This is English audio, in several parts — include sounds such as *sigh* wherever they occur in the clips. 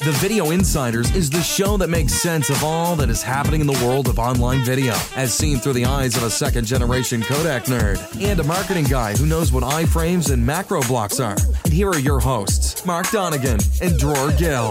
The Video Insiders is the show that makes sense of all that is happening in the world of online video, as seen through the eyes of a second generation codec nerd and a marketing guy who knows what iframes and macro blocks are. And here are your hosts, Mark Donnigan and Dror Gill.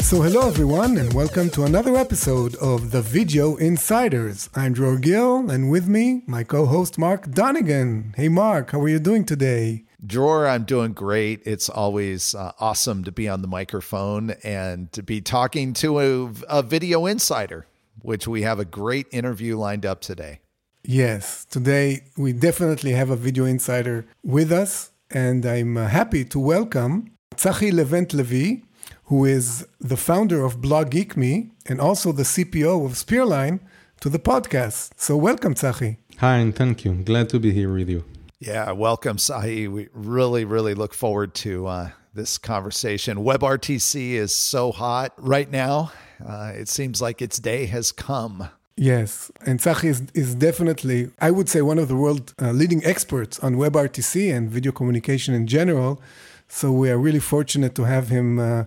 So, hello everyone, and welcome to another episode of the Video Insiders. I'm Dror Gill, and with me, my co host Mark Donnigan. Hey, Mark, how are you doing today? Dror, I'm doing great. It's always uh, awesome to be on the microphone and to be talking to a, a video insider, which we have a great interview lined up today. Yes, today we definitely have a video insider with us, and I'm uh, happy to welcome Tsahi Levent Levi who is the founder of Blog Geek Me and also the CPO of Spearline, to the podcast. So welcome, Tsahi. Hi, and thank you. Glad to be here with you. Yeah, welcome, Tsahi. We really, really look forward to uh, this conversation. WebRTC is so hot right now. Uh, it seems like its day has come. Yes, and Tsahi is, is definitely, I would say, one of the world uh, leading experts on WebRTC and video communication in general. So we are really fortunate to have him uh,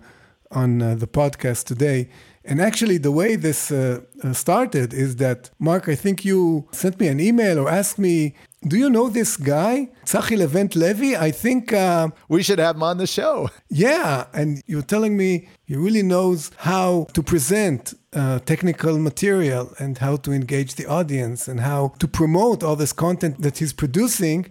on uh, the podcast today. And actually, the way this uh, uh, started is that, Mark, I think you sent me an email or asked me, Do you know this guy, Tsahi Levent Levi? I think. Uh, we should have him on the show. Yeah. And you're telling me he really knows how to present uh, technical material and how to engage the audience and how to promote all this content that he's producing.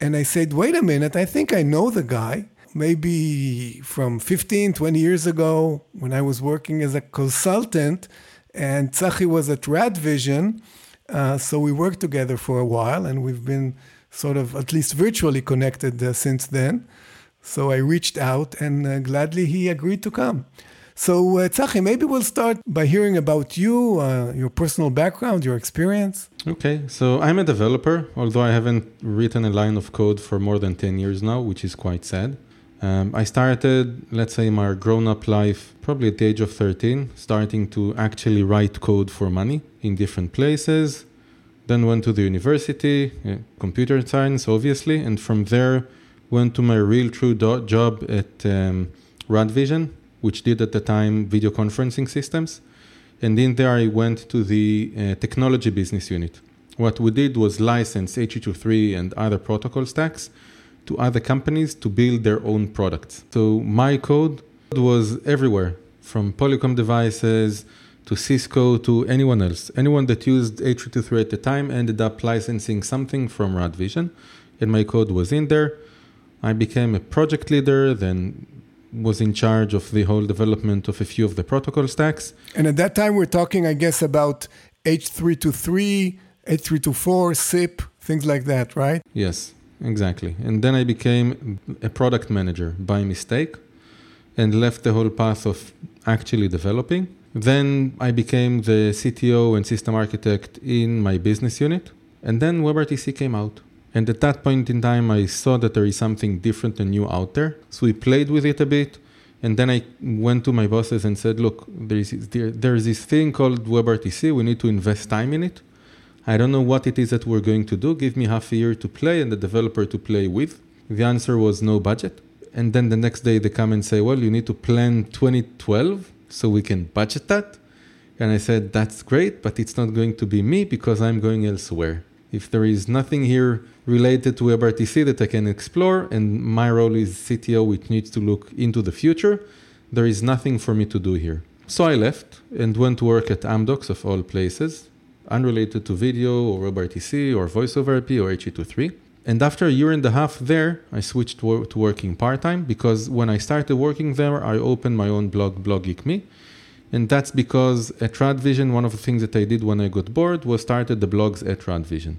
And I said, Wait a minute, I think I know the guy maybe from 15, 20 years ago when I was working as a consultant, and Tsahi was at Radvision. Uh, so we worked together for a while, and we've been sort of at least virtually connected uh, since then. So I reached out, and uh, gladly he agreed to come. So, uh, Tsahi, maybe we'll start by hearing about you, uh, your personal background, your experience. Okay, so I'm a developer, although I haven't written a line of code for more than 10 years now, which is quite sad. Um, I started, let's say, my grown up life probably at the age of 13, starting to actually write code for money in different places. Then went to the university, uh, computer science, obviously, and from there went to my real true do- job at um, Radvision, which did at the time video conferencing systems. And in there, I went to the uh, technology business unit. What we did was license HTTP and other protocol stacks to other companies to build their own products. So my code was everywhere from Polycom devices to Cisco to anyone else. Anyone that used H323 at the time ended up licensing something from Radvision, and my code was in there. I became a project leader, then was in charge of the whole development of a few of the protocol stacks. And at that time, we're talking, I guess, about H323, H324, SIP, things like that, right? Yes. Exactly. And then I became a product manager by mistake and left the whole path of actually developing. Then I became the CTO and system architect in my business unit. And then WebRTC came out. And at that point in time, I saw that there is something different and new out there. So we played with it a bit. And then I went to my bosses and said, look, there is, there, there is this thing called WebRTC. We need to invest time in it. I don't know what it is that we're going to do. Give me half a year to play and the developer to play with. The answer was no budget. And then the next day they come and say, well, you need to plan 2012 so we can budget that. And I said, that's great, but it's not going to be me because I'm going elsewhere. If there is nothing here related to WebRTC that I can explore, and my role is CTO, which needs to look into the future, there is nothing for me to do here. So I left and went to work at Amdocs of all places unrelated to video or WebRTC or voice over IP or HTTP. And after a year and a half there, I switched to, to working part time because when I started working there, I opened my own blog, Blog. And that's because at Radvision, one of the things that I did when I got bored was started the blogs at Radvision.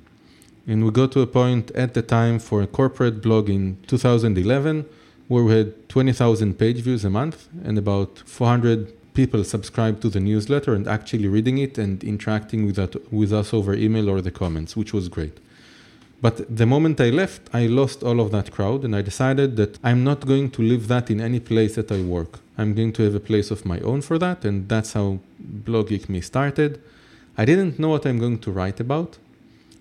And we got to a point at the time for a corporate blog in 2011 where we had 20,000 page views a month and about 400 people subscribed to the newsletter and actually reading it and interacting with, that, with us over email or the comments, which was great. But the moment I left, I lost all of that crowd, and I decided that I'm not going to leave that in any place that I work. I'm going to have a place of my own for that, and that's how Blog Me started. I didn't know what I'm going to write about.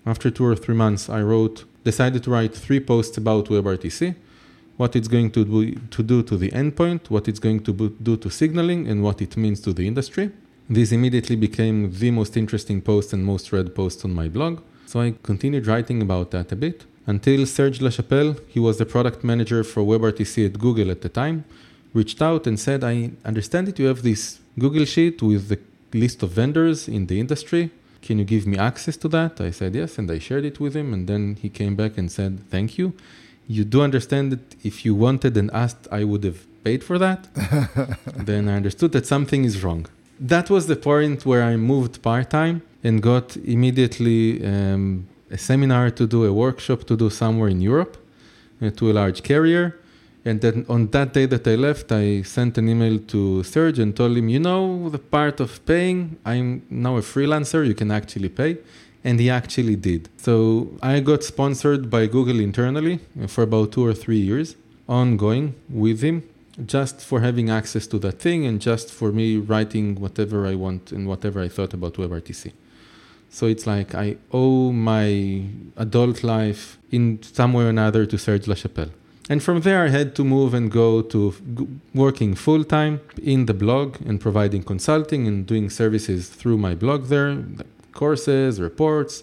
After two or three months, I wrote, decided to write three posts about WebRTC. what it's going to do, to do to the endpoint, what it's going to do to signaling, and what it means to the industry. This immediately became the most interesting post and most read post on my blog. So I continued writing about that a bit until Serge Lachapelle, he was the product manager for WebRTC at Google at the time, reached out and said, I understand that you have this Google Sheet with the list of vendors in the industry. Can you give me access to that? I said yes, and I shared it with him. And then he came back and said, Thank you. You do understand that if you wanted and asked, I would have paid for that. *laughs* then I understood that something is wrong. That was the point where I moved part time and got immediately um, a seminar to do, a workshop to do somewhere in Europe uh, to a large carrier. And then on that day that I left, I sent an email to Serge and told him, you know, the part of paying, I'm now a freelancer, you can actually pay. And he actually did. So I got sponsored by Google internally for about two or three years, ongoing with him, just for having access to that thing and just for me writing whatever I want and whatever I thought about WebRTC. So it's like I owe my adult life in some way or another to Serge Lachapelle. And from there, I had to move and go to working full time in the blog and providing consulting and doing services through my blog there, courses, reports,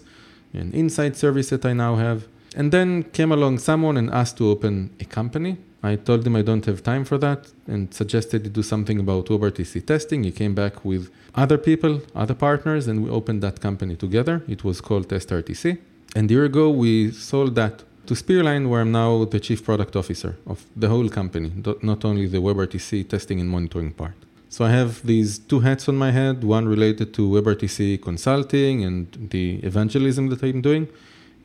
and insight service that I now have. And then came along someone and asked to open a company. I told him I don't have time for that and suggested to do something about WebRTC testing. He came back with other people, other partners, and we opened that company together. It was called TestRTC. And a year ago, we sold that to Spearline, where I'm now the chief product officer of the whole company, not only the WebRTC testing and monitoring part. So I have these two hats on my head one related to WebRTC consulting and the evangelism that I'm doing,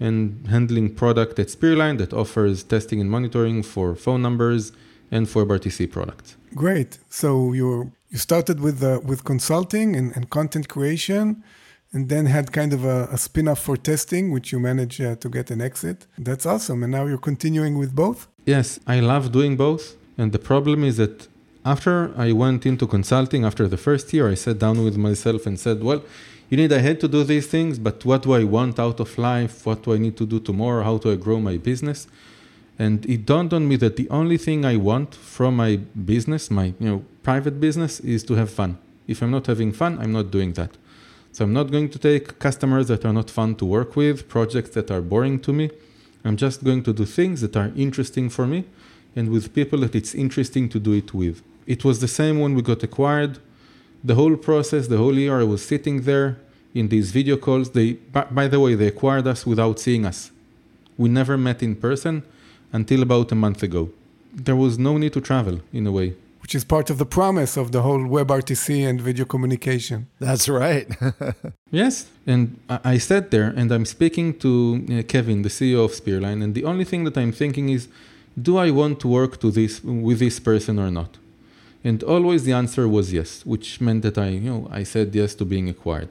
and handling product at Spearline that offers testing and monitoring for phone numbers and for WebRTC products. Great. So you're you started with uh, with consulting and, and, content creation, and then had kind of a, a spin-off for testing, which you managed uh, to get an exit. That's awesome. And now you're continuing with both. Yes, I love doing both. And the problem is that after I went into consulting, after the first year, I sat down with myself and said, well. You need, I had to do these things, but what do I want out of life? What do I need to do tomorrow? How do I grow my business? And it dawned on me that the only thing I want from my business, my you know private business, is to have fun. If I'm not having fun, I'm not doing that. So I'm not going to take customers that are not fun to work with, projects that are boring to me. I'm just going to do things that are interesting for me and with people that it's interesting to do it with. It was the same when we got acquired. The whole process, the whole year, I was sitting there in these video calls. They, by, by the way, they acquired us without seeing us. We never met in person until about a month ago. There was no need to travel in a way. Which is part of the promise of the whole WebRTC and video communication. That's right. *laughs* yes. And I sat there and I'm speaking to uh, Kevin, the CEO of Spearline, and the only thing that I'm thinking is do I want to work to this, with this person or not? And always the answer was yes, which meant that I, you know, I said yes to being acquired.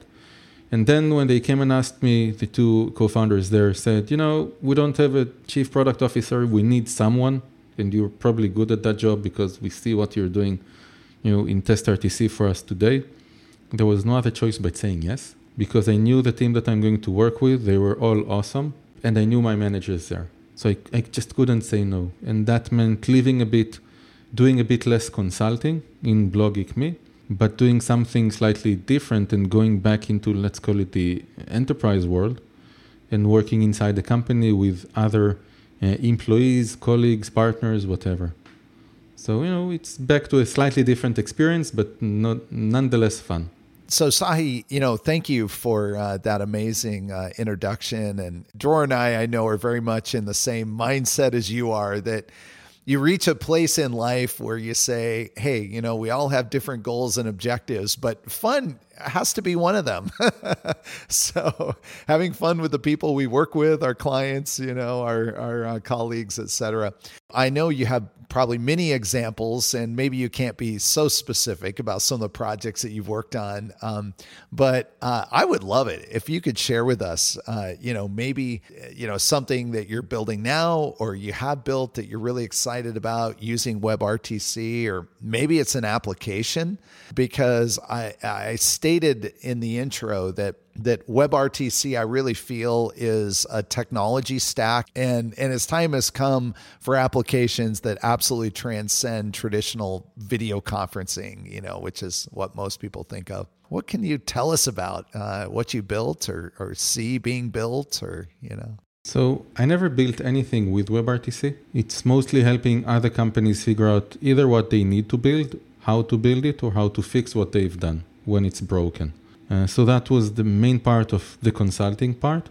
And then when they came and asked me, the two co-founders there said, you know, we don't have a chief product officer. We need someone, and you're probably good at that job because we see what you're doing, you know, in Test RTC for us today. There was no other choice but saying yes because I knew the team that I'm going to work with. They were all awesome, and I knew my managers there. So I, I just couldn't say no, and that meant leaving a bit, doing a bit less consulting in Blog Me but doing something slightly different and going back into, let's call it the enterprise world and working inside the company with other uh, employees, colleagues, partners, whatever. So, you know, it's back to a slightly different experience, but not, nonetheless fun. So, Tsahi, you know, thank you for uh, that amazing uh, introduction. And Dror and I, I know, are very much in the same mindset as you are that you reach a place in life where you say, hey, you know, we all have different goals and objectives, but fun has to be one of them. *laughs* so having fun with the people we work with, our clients, you know, our, our uh, colleagues, etc. I know you have probably many examples, and maybe you can't be so specific about some of the projects that you've worked on. Um, but uh, I would love it if you could share with us, uh, you know, maybe you know something that you're building now or you have built that you're really excited about using WebRTC, or maybe it's an application because I I stated in the intro that that WebRTC I really feel is a technology stack and and as time has come for applications that absolutely transcend traditional video conferencing, you know, which is what most people think of. What can you tell us about uh, what you built or, or see being built or, you know? So I never built anything with WebRTC. It's mostly helping other companies figure out either what they need to build, how to build it, or how to fix what they've done when it's broken. Uh, so that was the main part of the consulting part.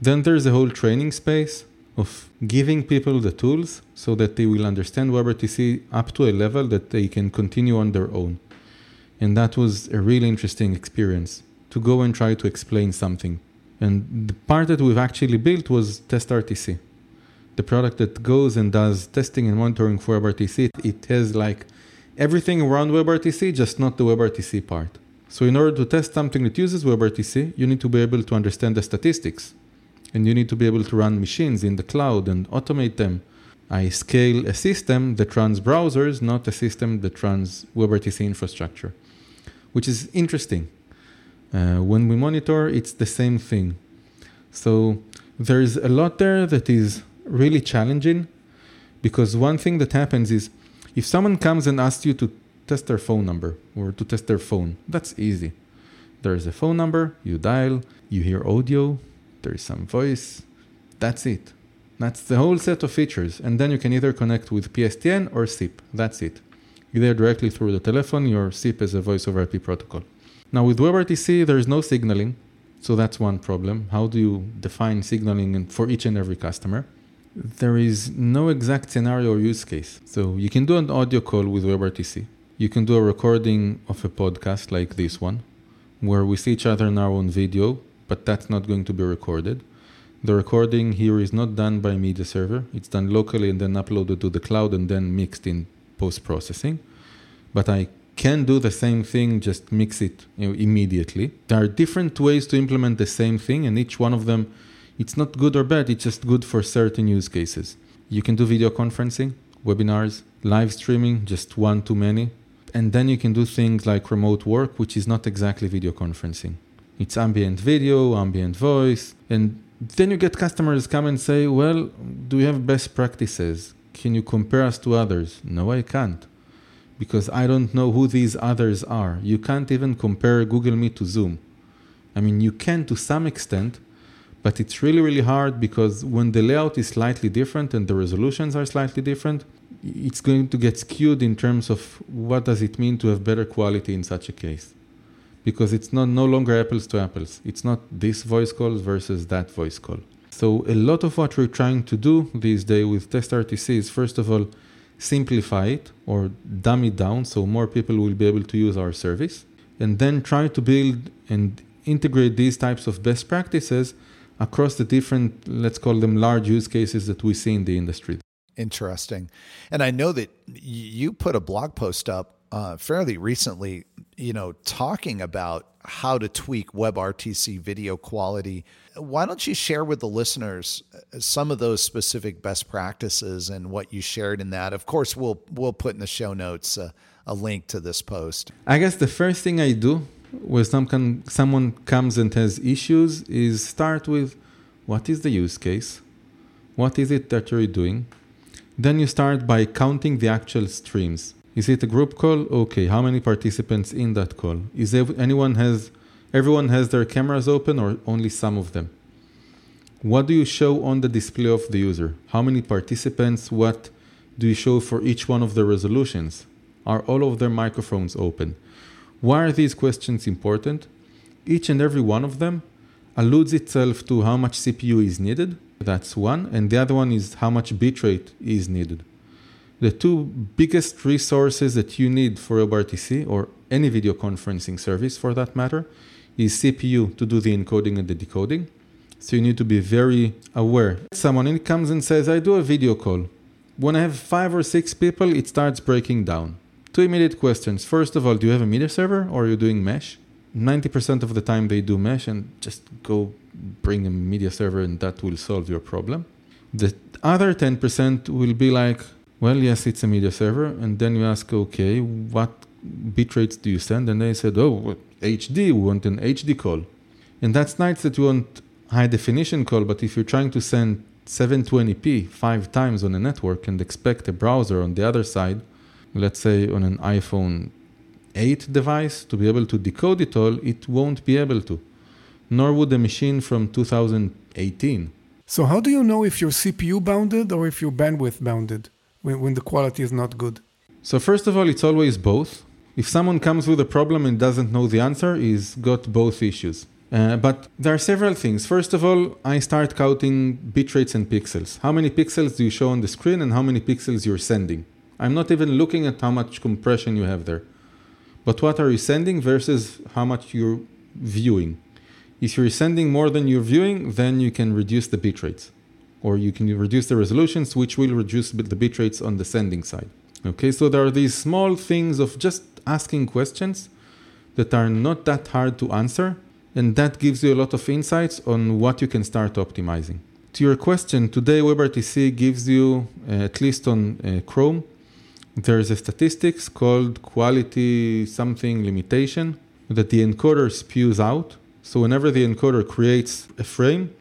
Then there's a whole training space of giving people the tools so that they will understand WebRTC up to a level that they can continue on their own. And that was a really interesting experience to go and try to explain something. And the part that we've actually built was TestRTC, the product that goes and does testing and monitoring for WebRTC. It has like everything around WebRTC, just not the WebRTC part. So in order to test something that uses WebRTC, you need to be able to understand the statistics. And you need to be able to run machines in the cloud and automate them. I scale a system that runs browsers, not a system that runs WebRTC infrastructure, which is interesting. Uh, when we monitor, it's the same thing. So there's a lot there that is really challenging because one thing that happens is if someone comes and asks you to test their phone number or to test their phone. That's easy. There's a phone number, you dial, you hear audio, there's some voice. That's it. That's the whole set of features. And then you can either connect with PSTN or SIP. That's it. Either directly through the telephone or SIP as a voice over IP protocol. Now with WebRTC, there is no signaling. So that's one problem. How do you define signaling for each and every customer? There is no exact scenario or use case. So you can do an audio call with WebRTC you can do a recording of a podcast like this one, where we see each other in our own video, but that's not going to be recorded. The recording here is not done by media server. It's done locally and then uploaded to the cloud and then mixed in post processing. But I can do the same thing, just mix it immediately. There are different ways to implement the same thing, and each one of them, it's not good or bad, it's just good for certain use cases. You can do video conferencing, webinars, live streaming, just one to many. And then you can do things like remote work, which is not exactly video conferencing. It's ambient video, ambient voice. And then you get customers come and say, Well, do you have best practices? Can you compare us to others? No, I can't. Because I don't know who these others are. You can't even compare Google Meet to Zoom. I mean, you can to some extent, but it's really, really hard because when the layout is slightly different and the resolutions are slightly different, it's going to get skewed in terms of what does it mean to have better quality in such a case. Because it's not no longer apples to apples. It's not this voice call versus that voice call. So a lot of what we're trying to do these days with TestRTC is first of all simplify it or dumb it down so more people will be able to use our service. And then try to build and integrate these types of best practices across the different let's call them large use cases that we see in the industry Interesting. And I know that you put a blog post up uh, fairly recently, you know, talking about how to tweak WebRTC video quality. Why don't you share with the listeners uh, some of those specific best practices and what you shared in that? Of course, we'll we'll put in the show notes a, a link to this post. I guess the first thing I do when some can, someone comes and has issues is start with what is the use case? What is it that you're doing? Then you start by counting the actual streams. Is it a group call? Okay, how many participants in that call? Is anyone has everyone has their cameras open or only some of them? What do you show on the display of the user? How many participants? What do you show for each one of the resolutions? Are all of their microphones open? Why are these questions important? Each and every one of them alludes itself to how much CPU is needed that's one. And the other one is how much bitrate is needed. The two biggest resources that you need for WebRTC or any video conferencing service for that matter is CPU to do the encoding and the decoding. So you need to be very aware. Someone in comes and says, I do a video call. When I have five or six people, it starts breaking down. Two immediate questions. First of all, do you have a media server or are you doing mesh? 90% of the time they do mesh and just go bring a media server and that will solve your problem. The other 10% will be like, well, yes, it's a media server. And then you ask, okay, what bit rates do you send? And they said, oh, HD, we want an HD call. And that's nice that you want high definition call, but if you're trying to send 720p five times on a network and expect a browser on the other side, let's say on an iPhone 8 device, to be able to decode it all, it won't be able to. Nor would a machine from 2018. So, how do you know if you're CPU bounded or if you're bandwidth bounded when, when the quality is not good? So, first of all, it's always both. If someone comes with a problem and doesn't know the answer, he's got both issues. Uh, but there are several things. First of all, I start counting bit rates and pixels. How many pixels do you show on the screen and how many pixels you're sending? I'm not even looking at how much compression you have there. But what are you sending versus how much you're viewing? If you're sending more than you're viewing, then you can reduce the bit rates. Or you can reduce the resolutions, which will reduce the bit rates on the sending side. Okay, so there are these small things of just asking questions that are not that hard to answer and that gives you a lot of insights on what you can start optimizing. To your question, today WebRTC gives you, uh, at least on uh, Chrome, there is a statistics called quality something limitation that the encoder spews out. So whenever the encoder creates a frame,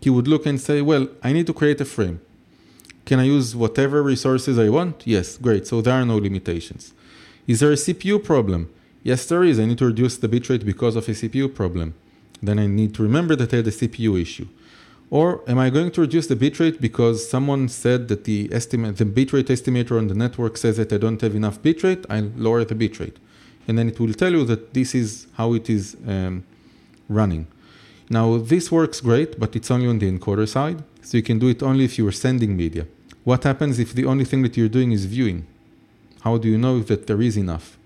he would look and say, well, I need to create a frame. Can I use whatever resources I want? Yes, great. So there are no limitations. Is there a CPU problem? Yes, there is. I need to reduce the bitrate because of a CPU problem. Then I need to remember that I had a CPU issue. Or am I going to reduce the bitrate because someone said that the estimate, the bitrate estimator on the network says that I don't have enough bitrate? I lower the bitrate, and then it will tell you that this is how it is um, running. Now this works great, but it's only on the encoder side, so you can do it only if you are sending media. What happens if the only thing that you're doing is viewing? How do you know that there is enough?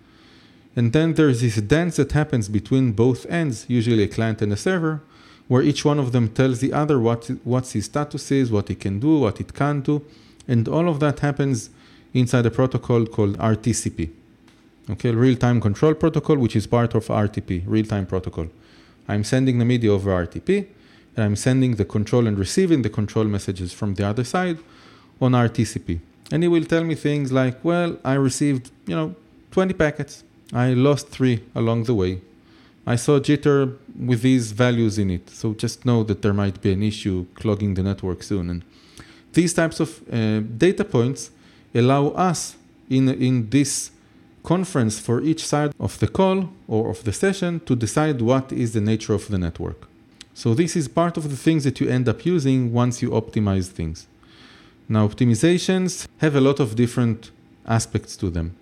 And then there's this dance that happens between both ends, usually a client and a server, where each one of them tells the other what what's his status is, what he can do, what it can't do, and all of that happens inside a protocol called RTCP. Okay, real-time control protocol, which is part of RTP, real-time protocol. I'm sending the media over RTP, and I'm sending the control and receiving the control messages from the other side on RTCP. And he will tell me things like, well, I received, you know, 20 packets. I lost three along the way. I saw jitter with these values in it, so just know that there might be an issue clogging the network soon. And these types of uh, data points allow us in, in this conference for each side of the call or of the session to decide what is the nature of the network. So this is part of the things that you end up using once you optimize things. Now optimizations have a lot of different aspects to them.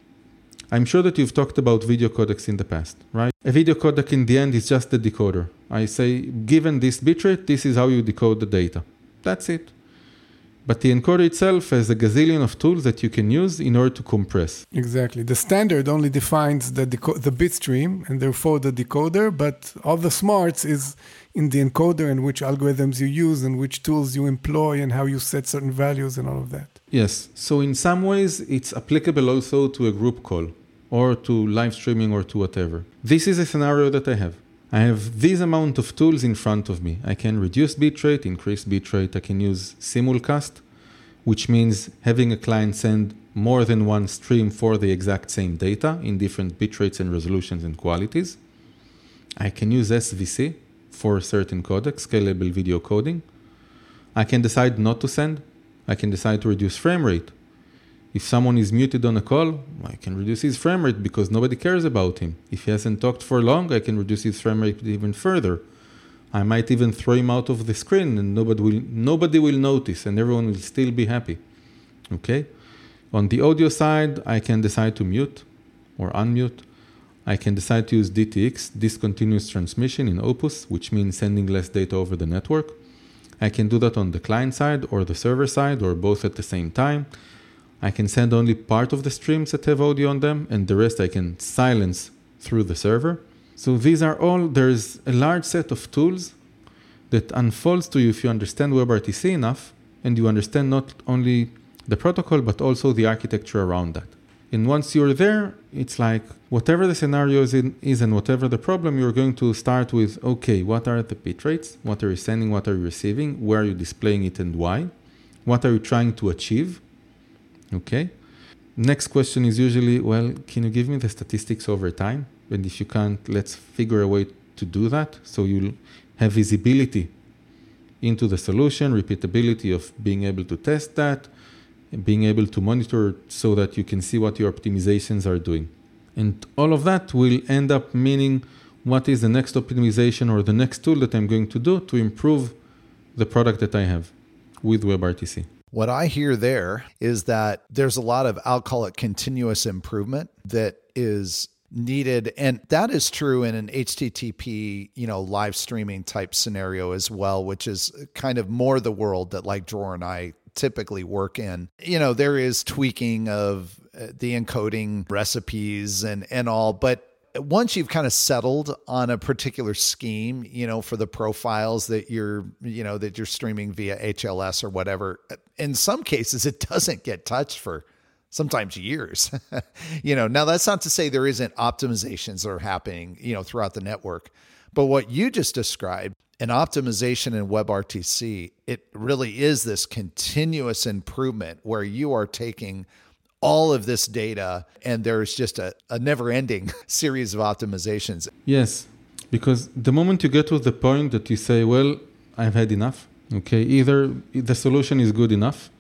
I'm sure that you've talked about video codecs in the past, right? A video codec in the end is just a decoder. I say, given this bitrate, this is how you decode the data. That's it. But the encoder itself has a gazillion of tools that you can use in order to compress. Exactly. The standard only defines the, deco- the bit stream and therefore the decoder, but all the smarts is in the encoder and which algorithms you use and which tools you employ and how you set certain values and all of that. Yes. So in some ways, it's applicable also to a group call or to live streaming or to whatever. This is a scenario that I have. I have this amount of tools in front of me. I can reduce bitrate, increase bitrate. I can use simulcast, which means having a client send more than one stream for the exact same data in different bitrates and resolutions and qualities. I can use SVC for certain codecs, scalable video coding. I can decide not to send. I can decide to reduce frame rate. If someone is muted on a call, I can reduce his frame rate because nobody cares about him. If he hasn't talked for long, I can reduce his frame rate even further. I might even throw him out of the screen and nobody will nobody will notice and everyone will still be happy. Okay? On the audio side, I can decide to mute or unmute. I can decide to use DTX, discontinuous transmission in Opus, which means sending less data over the network. I can do that on the client side or the server side or both at the same time. I can send only part of the streams that have audio on them and the rest I can silence through the server. So these are all, there's a large set of tools that unfolds to you if you understand WebRTC enough and you understand not only the protocol but also the architecture around that. And once you're there, it's like whatever the scenario is, in, is and whatever the problem, you're going to start with okay, what are the bit rates? What are you sending? What are you receiving? Where are you displaying it and why? What are you trying to achieve? Okay. Next question is usually, well, can you give me the statistics over time? And if you can't, let's figure a way to do that. So you'll have visibility into the solution, repeatability of being able to test that, being able to monitor so that you can see what your optimizations are doing. And all of that will end up meaning what is the next optimization or the next tool that I'm going to do to improve the product that I have with WebRTC. What I hear there is that there's a lot of, I'll call it continuous improvement that is needed and that is true in an http you know live streaming type scenario as well which is kind of more the world that like Dror and i typically work in you know there is tweaking of uh, the encoding recipes and and all but once you've kind of settled on a particular scheme, you know, for the profiles that you're, you know, that you're streaming via HLS or whatever, in some cases it doesn't get touched for sometimes years. *laughs* you know, now that's not to say there isn't optimizations that are happening, you know, throughout the network. But what you just described, an optimization in WebRTC, it really is this continuous improvement where you are taking all of this data and there's just a, a never ending *laughs* series of optimizations. Yes, because the moment you get to the point that you say, well, I've had enough, okay, either the solution is good enough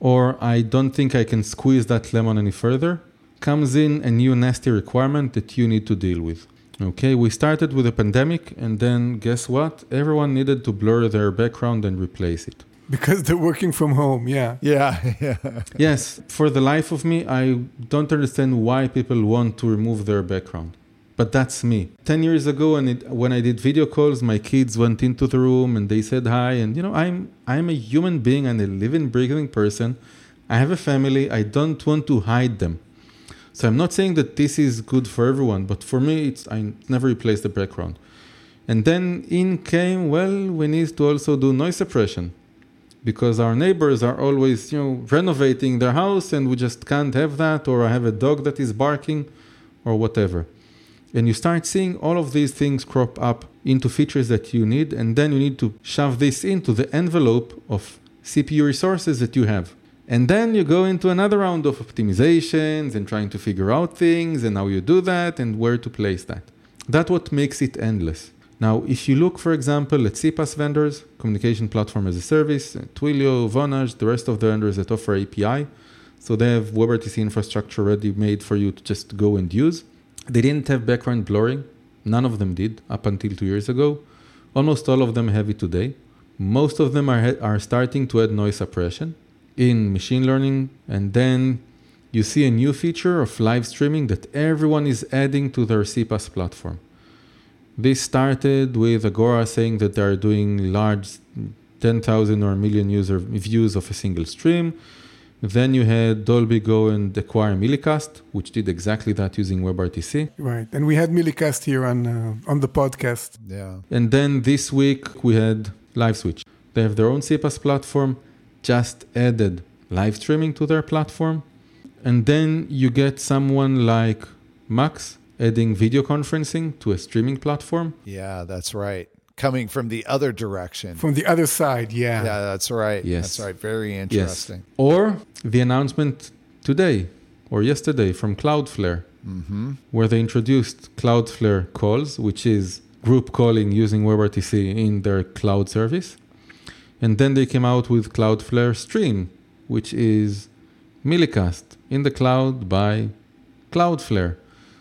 or I don't think I can squeeze that lemon any further, comes in a new nasty requirement that you need to deal with. Okay, we started with a pandemic, and then guess what? Everyone needed to blur their background and replace it. Because they're working from home, yeah. Yeah, *laughs* yeah. yes, for the life of me, I don't understand why people want to remove their background. But that's me. 10 years ago, and when I did video calls, my kids went into the room and they said hi. And, you know, I'm, I'm a human being and a living, breathing person. I have a family. I don't want to hide them. So I'm not saying that this is good for everyone, but for me, it's, I never replace the background. And then in came, well, we need to also do noise suppression because our neighbors are always, you know, renovating their house and we just can't have that, or I have a dog that is barking, or whatever. And you start seeing all of these things crop up into features that you need, and then you need to shove this into the envelope of CPU resources that you have. And then you go into another round of optimizations and trying to figure out things and how you do that and where to place that. That's what makes it endless. Now, if you look, for example, at CPaaS vendors, communication platform as a service, Twilio, Vonage, the rest of the vendors that offer API, so they have WebRTC infrastructure ready made for you to just go and use. They didn't have background blurring. None of them did up until two years ago. Almost all of them have it today. Most of them are, are starting to add noise suppression in machine learning. And then you see a new feature of live streaming that everyone is adding to their CPaaS platform. This started with Agora saying that they are doing large 10,000 or a million user views of a single stream. Then you had Dolby go and acquire Millicast, which did exactly that using WebRTC. Right, and we had Millicast here on uh, on the podcast. Yeah. And then this week we had LiveSwitch. They have their own CPaaS platform, just added live streaming to their platform, and then you get someone like Mux adding video conferencing to a streaming platform. Yeah, that's right. Coming from the other direction. From the other side, yeah. Yeah, that's right. Yes. That's right. Very interesting. Yes. Or the announcement today or yesterday from Cloudflare, mm-hmm. where they introduced Cloudflare calls, which is group calling using WebRTC in their cloud service. And then they came out with Cloudflare Stream, which is Millicast in the cloud by Cloudflare.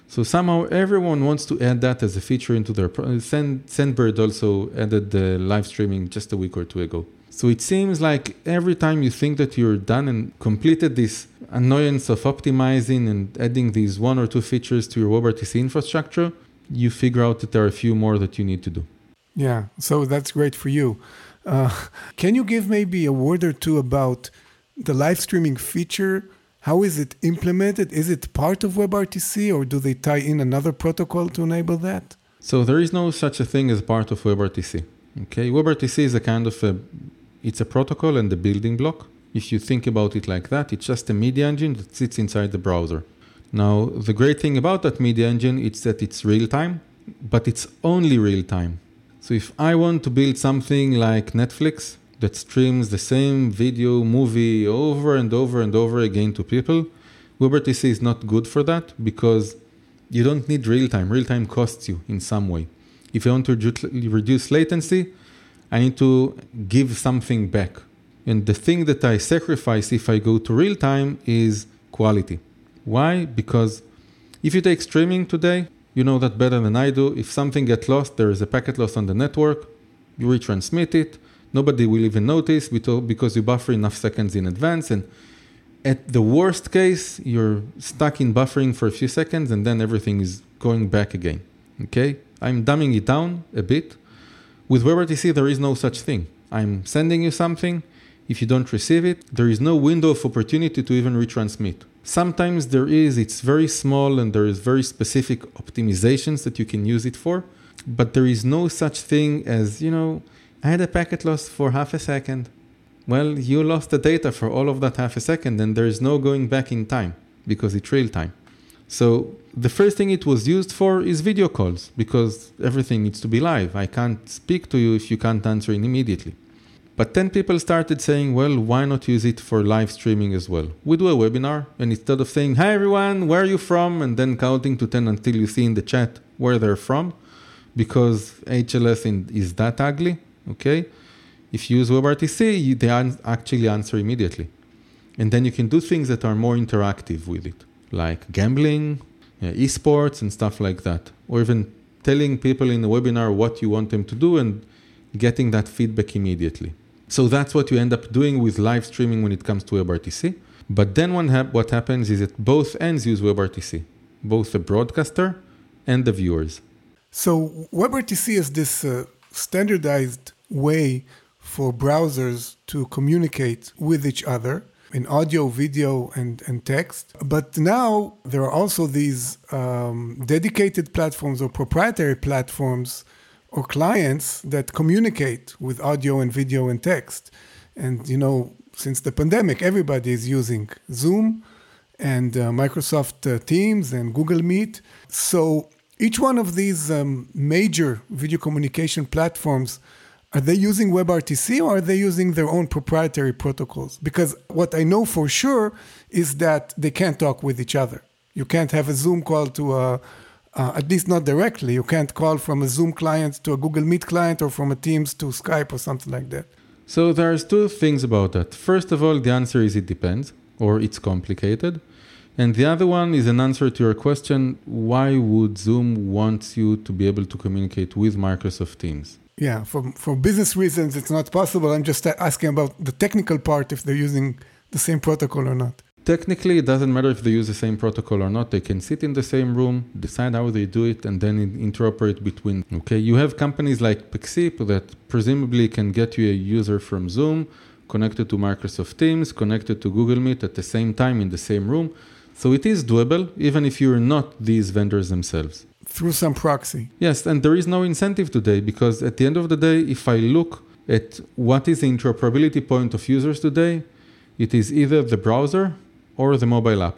So somehow everyone wants to add that as a feature into their. Pro- Send, Sendbird also added the live streaming just a week or two ago. So it seems like every time you think that you're done and completed this annoyance of optimizing and adding these one or two features to your WebRTC infrastructure, you figure out that there are a few more that you need to do. Yeah, so that's great for you. Uh, can you give maybe a word or two about the live streaming feature how is it implemented? Is it part of WebRTC or do they tie in another protocol to enable that? So there is no such a thing as part of WebRTC. Okay, WebRTC is a kind of a it's a protocol and a building block. If you think about it like that, it's just a media engine that sits inside the browser. Now, the great thing about that media engine is that it's real time, but it's only real time. So if I want to build something like Netflix, that streams the same video movie over and over and over again to people. WebRTC is not good for that because you don't need real time. Real time costs you in some way. If I want to reduce latency, I need to give something back. And the thing that I sacrifice if I go to real time is quality. Why? Because if you take streaming today, you know that better than I do. If something gets lost, there is a packet loss on the network, you retransmit it. Nobody will even notice because you buffer enough seconds in advance. And at the worst case, you're stuck in buffering for a few seconds and then everything is going back again. Okay? I'm dumbing it down a bit. With WebRTC, there is no such thing. I'm sending you something. If you don't receive it, there is no window of opportunity to even retransmit. Sometimes there is, it's very small and there is very specific optimizations that you can use it for, but there is no such thing as, you know, I had a packet loss for half a second. Well, you lost the data for all of that half a second and there is no going back in time because it's real time. So the first thing it was used for is video calls because everything needs to be live. I can't speak to you if you can't answer immediately. But then people started saying, well, why not use it for live streaming as well? We do a webinar, and instead of saying, hi everyone, where are you from? And then counting to 10 until you see in the chat where they're from, because HLS is that ugly, okay? If you use WebRTC, they actually answer immediately. And then you can do things that are more interactive with it, like gambling, uh, esports, and stuff like that. Or even telling people in the webinar what you want them to do and getting that feedback immediately. So that's what you end up doing with live streaming when it comes to WebRTC. But then what happens is that both ends use WebRTC, both the broadcaster and the viewers. So WebRTC is this uh, standardized way for browsers to communicate with each other in audio, video, and, and text. But now there are also these um, dedicated platforms or proprietary platforms or clients that communicate with audio and video and text. And, you know, since the pandemic, everybody is using Zoom and uh, Microsoft uh, Teams and Google Meet. So each one of these um, major video communication platforms are they using WebRTC or are they using their own proprietary protocols? Because what I know for sure is that they can't talk with each other. You can't have a Zoom call to a, uh, at least not directly. You can't call from a Zoom client to a Google Meet client or from a Teams to Skype or something like that. So there's two things about that. First of all, the answer is it depends or it's complicated. And the other one is an answer to your question why would Zoom want you to be able to communicate with Microsoft Teams? Yeah, for, for business reasons, it's not possible. I'm just asking about the technical part if they're using the same protocol or not. Technically, it doesn't matter if they use the same protocol or not. They can sit in the same room, decide how they do it, and then interoperate between. Okay, you have companies like Pexip that presumably can get you a user from Zoom, connected to Microsoft Teams, connected to Google Meet at the same time in the same room. So it is doable, even if you're not these vendors themselves. Through some proxy. Yes, and there is no incentive today because at the end of the day, if I look at what is the interoperability point of users today, it is either the browser or the mobile app.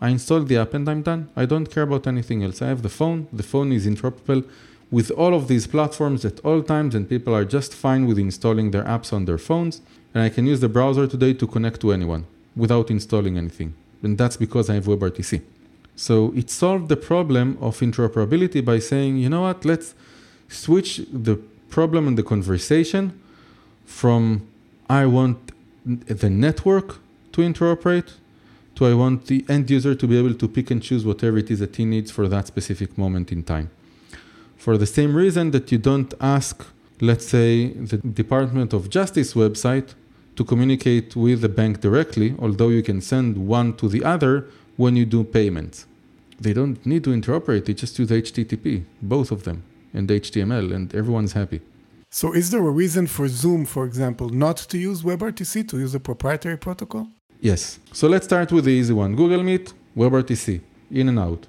I install the app and I'm done. I don't care about anything else. I have the phone. The phone is interoperable with all of these platforms at all times, and people are just fine with installing their apps on their phones. And I can use the browser today to connect to anyone without installing anything. And that's because I have WebRTC. So it solved the problem of interoperability by saying, you know what, let's switch the problem and the conversation from I want the network to interoperate to I want the end user to be able to pick and choose whatever it is that he needs for that specific moment in time. For the same reason that you don't ask, let's say, the Department of Justice website to communicate with the bank directly, although you can send one to the other when you do payments. They don't need to interoperate, they just use HTTP, both of them, and HTML, and everyone's happy. So, is there a reason for Zoom, for example, not to use WebRTC, to use a proprietary protocol? Yes. So let's start with the easy one Google Meet, WebRTC, in and out.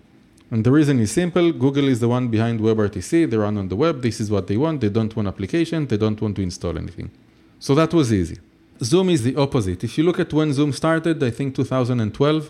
And the reason is simple Google is the one behind WebRTC. They run on the web. This is what they want. They don't want application. They don't want to install anything. So that was easy. Zoom is the opposite. If you look at when Zoom started, I think 2012,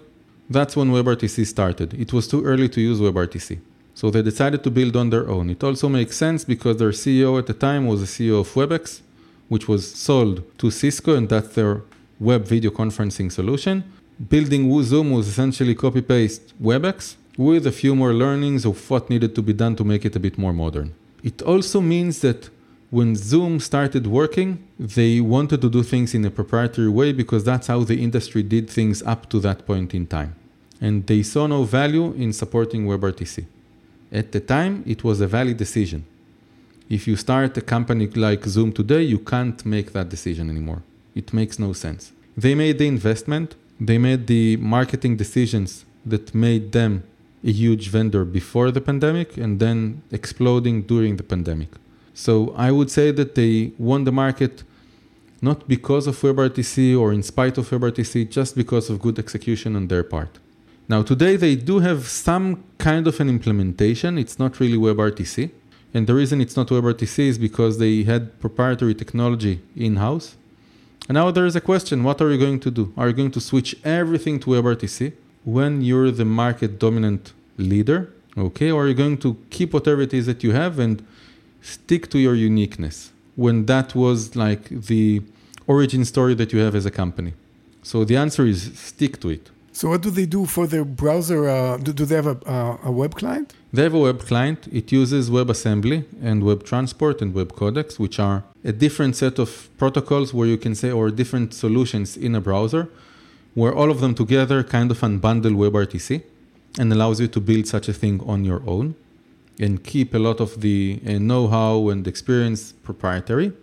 that's when WebRTC started. It was too early to use WebRTC. So they decided to build on their own. It also makes sense because their CEO at the time was the CEO of WebEx, which was sold to Cisco, and that's their web video conferencing solution. Building Zoom was essentially copy paste WebEx with a few more learnings of what needed to be done to make it a bit more modern. It also means that when Zoom started working, they wanted to do things in a proprietary way because that's how the industry did things up to that point in time. And they saw no value in supporting WebRTC. At the time, it was a valid decision. If you start a company like Zoom today, you can't make that decision anymore. It makes no sense. They made the investment, they made the marketing decisions that made them a huge vendor before the pandemic and then exploding during the pandemic. So I would say that they won the market not because of WebRTC or in spite of WebRTC, just because of good execution on their part. Now, today they do have some kind of an implementation. It's not really WebRTC. And the reason it's not WebRTC is because they had proprietary technology in house. And now there is a question what are you going to do? Are you going to switch everything to WebRTC when you're the market dominant leader? Okay, or are you going to keep whatever it is that you have and stick to your uniqueness when that was like the origin story that you have as a company? So the answer is stick to it. So what do they do for their browser? Uh, do, do, they have a, uh, a, web client? They have a web client. It uses WebAssembly and Web Transport and Web Codecs, which are a different set of protocols where you can say, or different solutions in a browser, where all of them together kind of unbundle WebRTC and allows you to build such a thing on your own and keep a lot of the uh, know-how and experience proprietary.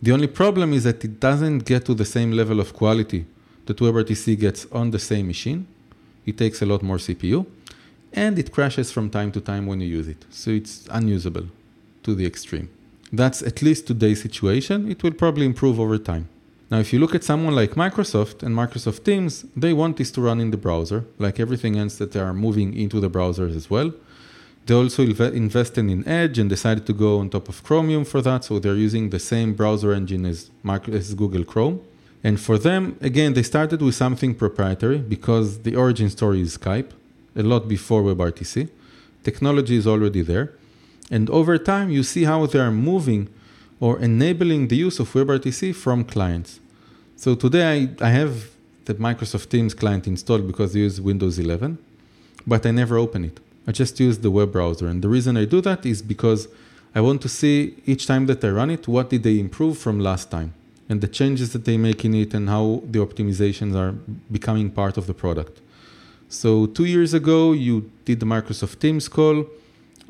The only problem is that it doesn't get to the same level of quality that WebRTC gets on the same machine. It takes a lot more CPU, and it crashes from time to time when you use it. So it's unusable to the extreme. That's at least today's situation. It will probably improve over time. Now, if you look at someone like Microsoft and Microsoft Teams, they want this to run in the browser, like everything else that they are moving into the browsers as well. They also invested in Edge and decided to go on top of Chromium for that. So they're using the same browser engine as, as Google Chrome. And for them, again, they started with something proprietary because the origin story is Skype, a lot before WebRTC. Technology is already there. And over time, you see how they are moving or enabling the use of WebRTC from clients. So today, I, I have the Microsoft Teams client installed because I use Windows 11, but I never open it. I just use the web browser. And the reason I do that is because I want to see each time that I run it, what did they improve from last time and the changes that they make in it and how the optimizations are becoming part of the product. So two years ago, you did the Microsoft Teams call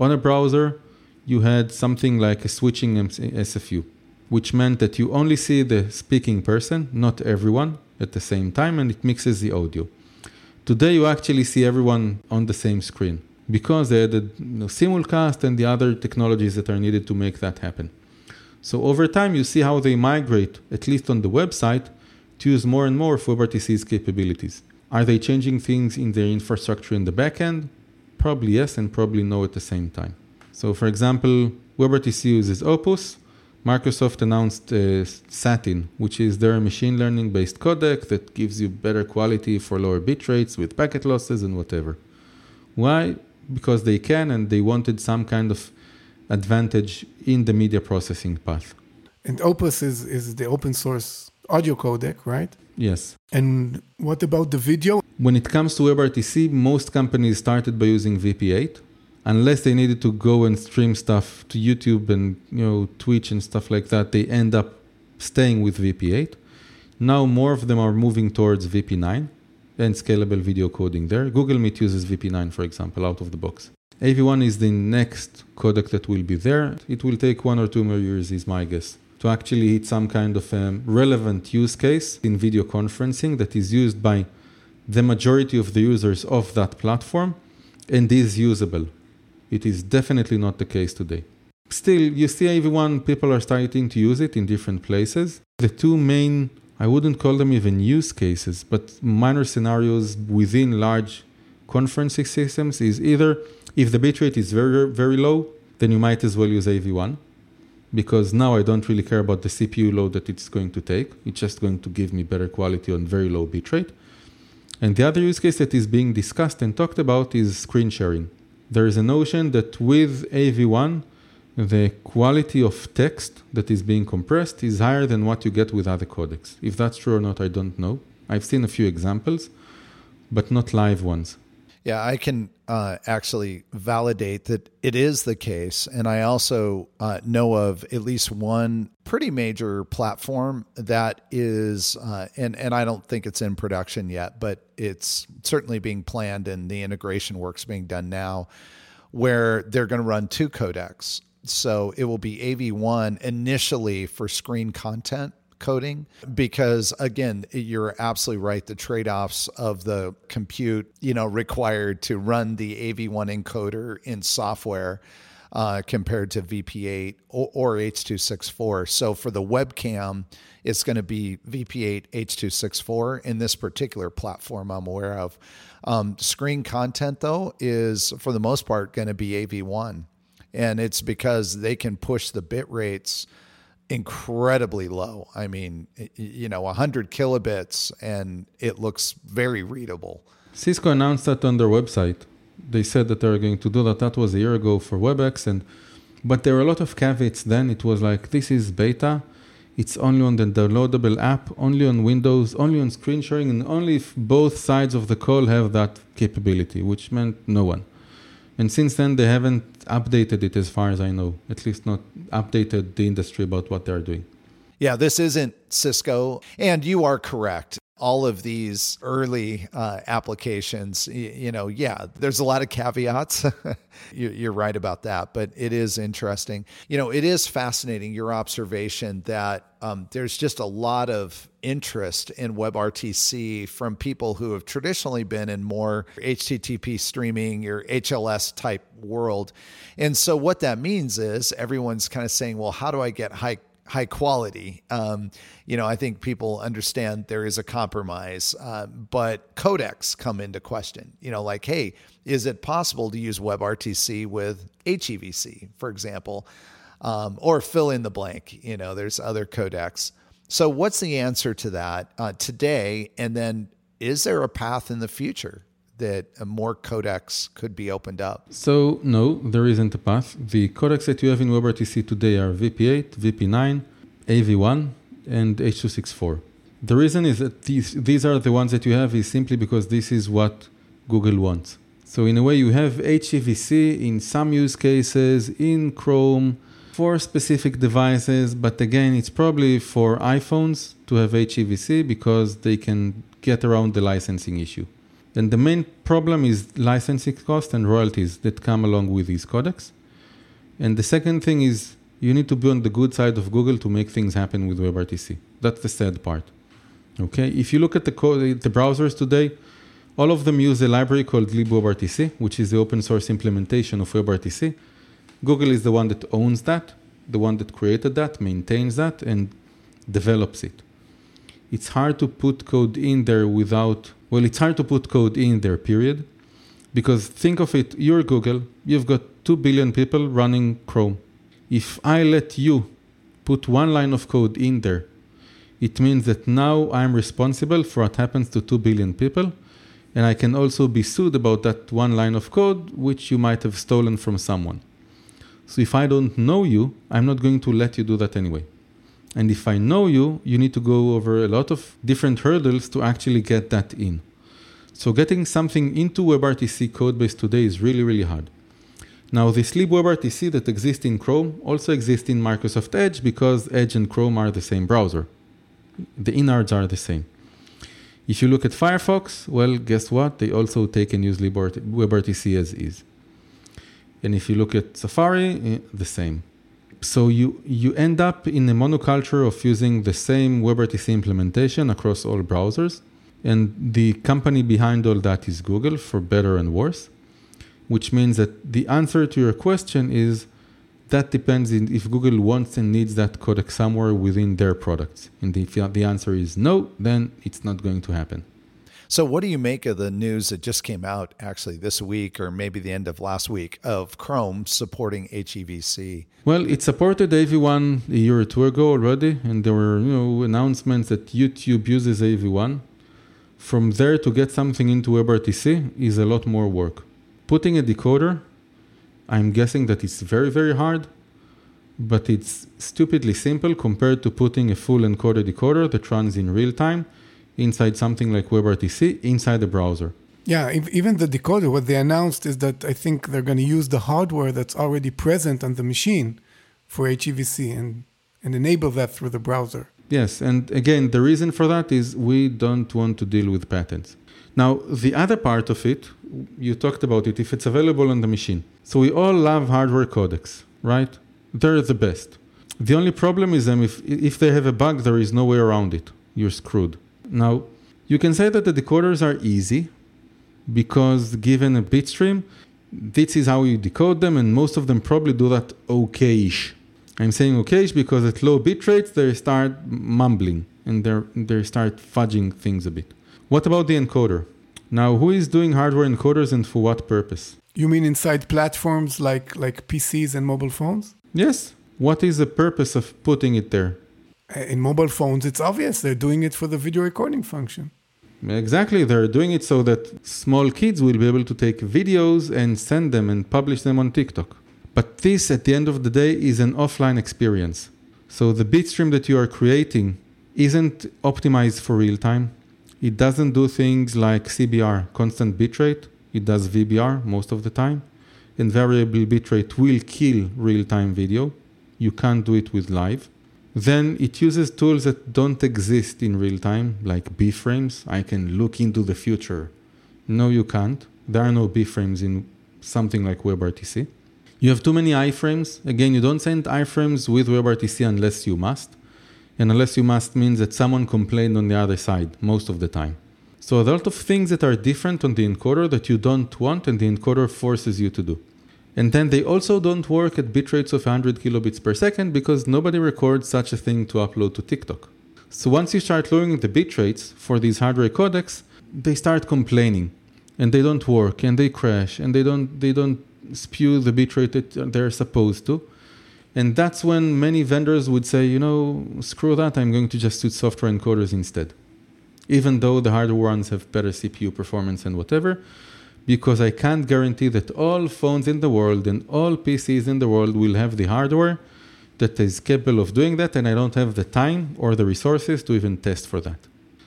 on a browser. You had something like a switching SFU, which meant that you only see the speaking person, not everyone, at the same time, and it mixes the audio. Today, you actually see everyone on the same screen because they added you know, simulcast and the other technologies that are needed to make that happen. So over time, you see how they migrate, at least on the website, to use more and more of WebRTC's capabilities. Are they changing things in their infrastructure in the backend? Probably yes, and probably no at the same time. So, for example, WebRTC uses Opus. Microsoft announced uh, Satin, which is their machine learning based codec that gives you better quality for lower bit rates with packet losses and whatever. Why? because they can and they wanted some kind of advantage in the media processing path. And Opus is, is the open source audio codec, right? Yes. And what about the video? When it comes to WebRTC, most companies started by using VP8 unless they needed to go and stream stuff to YouTube and you know Twitch and stuff like that, they end up staying with VP8. Now more of them are moving towards VP9 and scalable video coding there. Google Meet uses VP9, for example, out of the box. AV1 is the next codec that will be there. It will take one or two more years, is my guess, to actually hit some kind of um, relevant use case in video conferencing that is used by the majority of the users of that platform and is usable. It is definitely not the case today. Still, you see AV1, people are starting to use it in different places. The two main I wouldn't call them even use cases, but minor scenarios within large conferencing systems is either if the bitrate is very, very low, then you might as well use AV1 because now I don't really care about the CPU load that it's going to take. It's just going to give me better quality on very low bitrate. And the other use case that is being discussed and talked about is screen sharing. There is a notion that with AV1, the quality of text that is being compressed is higher than what you get with other codecs. If that's true or not, I don't know. I've seen a few examples, but not live ones. Yeah, I can uh, actually validate that it is the case. And I also uh, know of at least one pretty major platform that is, uh, and, and I don't think it's in production yet, but it's certainly being planned and the integration work's being done now, where they're going to run two codecs. So it will be AV1 initially for screen content coding because again you're absolutely right the trade-offs of the compute you know required to run the AV1 encoder in software uh, compared to VP8 or, or, H.264. So for the webcam, it's going to be VP8 H.264 in this particular platform I'm aware of. Um, screen content, though, is for the most part going to be AV1. And it's because they can push the bit rates incredibly low. I mean, you know, 100 kilobits and it looks very readable. Cisco announced that on their website. They said that they're going to do that. That was a year ago for WebEx and but there were a lot of caveats then. It was like this is beta. It's only on the downloadable app, only on Windows, only on screen sharing, and only if both sides of the call have that capability, which meant no one. And since then, they haven't updated it as far as I know, at least not updated the industry about what they're doing. Yeah, this isn't Cisco. And you are correct all of these early uh, applications, you, you, know, yeah, there's a lot of caveats. *laughs* you, are right about that, but it is interesting. You know, it is fascinating your observation that um, there's just a lot of interest in WebRTC from people who have traditionally been in more HTTP streaming, your HLS type world. And so what that means is everyone's kind of saying, well, how do I get high high quality. Um, you know, I think people understand there is a compromise, uh, but codecs come into question. You know, like, hey, is it possible to use WebRTC with HEVC, for example, um, or fill in the blank? You know, there's other codecs. So, what's the answer to that uh, today? And then, is there a path in the future? That more codecs could be opened up? So, no, there isn't a path. The codecs that you have in WebRTC today are VP8, VP9, AV1, and H.264. The reason is that these, these are the ones that you have is simply because this is what Google wants. So, in a way, you have HEVC in some use cases, in Chrome, for specific devices, but again, it's probably for iPhones to have HEVC because they can get around the licensing issue. And the main problem is licensing cost and royalties that come along with these codecs. And the second thing is you need to be on the good side of Google to make things happen with WebRTC. That's the sad part. Okay, if you look at the the browsers today, all of them use a library called libWebRTC, which is the open source implementation of WebRTC. Google is the one that owns that, the one that created that, maintains that, and develops it. It's hard to put code in there without well, it's hard to put code in there, period. Because think of it, you're Google, you've got 2 billion people running Chrome. If I let you put one line of code in there, it means that now I'm responsible for what happens to 2 billion people. And I can also be sued about that one line of code, which you might have stolen from someone. So if I don't know you, I'm not going to let you do that anyway. And if I know you, you need to go over a lot of different hurdles to actually get that in. So getting something into WebRTC codebase today is really, really hard. Now, this libWebRTC that exists in Chrome also exists in Microsoft Edge because Edge and Chrome are the same browser. The innards are the same. If you look at Firefox, well, guess what? They also take and use WebRTC as is. And if you look at Safari, eh, the same so you, you end up in a monoculture of using the same WebRTC implementation across all browsers. And the company behind all that is Google, for better and worse, which means that the answer to your question is that depends if Google wants and needs that codec somewhere within their products. And if the answer is no, then it's not going to happen. So, what do you make of the news that just came out actually this week or maybe the end of last week of Chrome supporting HEVC? Well, it supported AV1 a year or two ago already, and there were you know announcements that YouTube uses AV1. From there to get something into WebRTC is a lot more work. Putting a decoder, I'm guessing that it's very very hard, but it's stupidly simple compared to putting a full encoder decoder that runs in real time inside something like WebRTC inside the browser. Yeah, even the decoder, what they announced is that I think they're going to use the hardware that's already present on the machine for HEVC and, and enable that through the browser. Yes, and again, the reason for that is we don't want to deal with patents. Now, the other part of it, you talked about it, if it's available on the machine. So we all love hardware codecs, right? They're the best. The only problem is them if, if they have a bug, there is no way around it. You're screwed. Now, you can say that the decoders are easy because given a bit stream, this is how you decode them, and most of them probably do that okay-ish. I'm saying okay-ish because at low bit rates they start mumbling and they they start fudging things a bit. What about the encoder? Now, who is doing hardware encoders and for what purpose? You mean inside platforms like like PCs and mobile phones? Yes. What is the purpose of putting it there? In mobile phones, it's obvious they're doing it for the video recording function. Exactly, they're doing it so that small kids will be able to take videos and send them and publish them on TikTok. But this, at the end of the day, is an offline experience. So the bitstream that you are creating isn't optimized for real time. It doesn't do things like CBR, constant bitrate. It does VBR most of the time. And variable bitrate will kill real time video. You can't do it with live. Then it uses tools that don't exist in real time, like B frames. I can look into the future. No, you can't. There are no B frames in something like WebRTC. You have too many iframes. Again, you don't send iframes with WebRTC unless you must. And unless you must means that someone complained on the other side most of the time. So, a lot of things that are different on the encoder that you don't want and the encoder forces you to do. And then they also don't work at bit rates of 100 kilobits per second because nobody records such a thing to upload to TikTok. So once you start lowering the bit rates for these hardware codecs, they start complaining and they don't work and they crash and they don't they don't spew the bit rate that they're supposed to. And that's when many vendors would say, you know, screw that, I'm going to just use software encoders instead. Even though the hardware ones have better CPU performance and whatever, because I can't guarantee that all phones in the world and all PCs in the world will have the hardware that is capable of doing that, and I don't have the time or the resources to even test for that.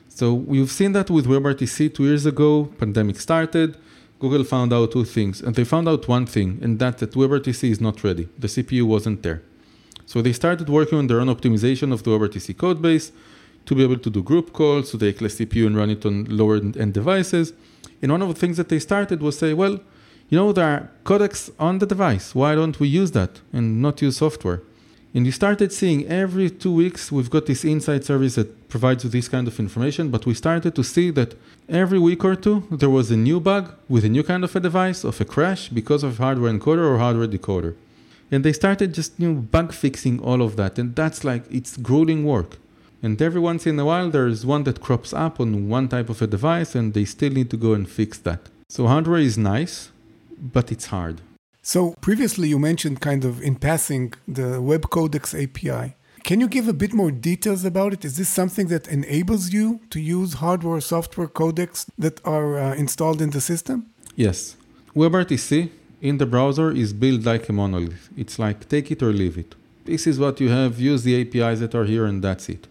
So we've seen that with WebRTC two years ago, pandemic started. Google found out two things, and they found out one thing, and that that WebRTC is not ready. The CPU wasn't there. So they started working on their own optimization of the WebRTC codebase to be able to do group calls, to take less CPU and run it on lower end devices. And one of the things that they started was say, well, you know, there are codecs on the device. Why don't we use that and not use software? And you started seeing every two weeks we've got this inside service that provides you this kind of information, but we started to see that every week or two there was a new bug with a new kind of a device, of a crash because of hardware encoder or hardware decoder. And they started just you know, bug fixing all of that. And that's like it's grueling work. And every once in a while, there's one that crops up on one type of a device, and they still need to go and fix that. So hardware is nice, but it's hard. So previously, you mentioned kind of in passing the Web Codecs API. Can you give a bit more details about it? Is this something that enables you to use hardware software codecs that are uh, installed in the system? Yes. WebRTC in the browser is built like a monolith. It's like take it or leave it. This is what you have, use the APIs that are here, and that's it.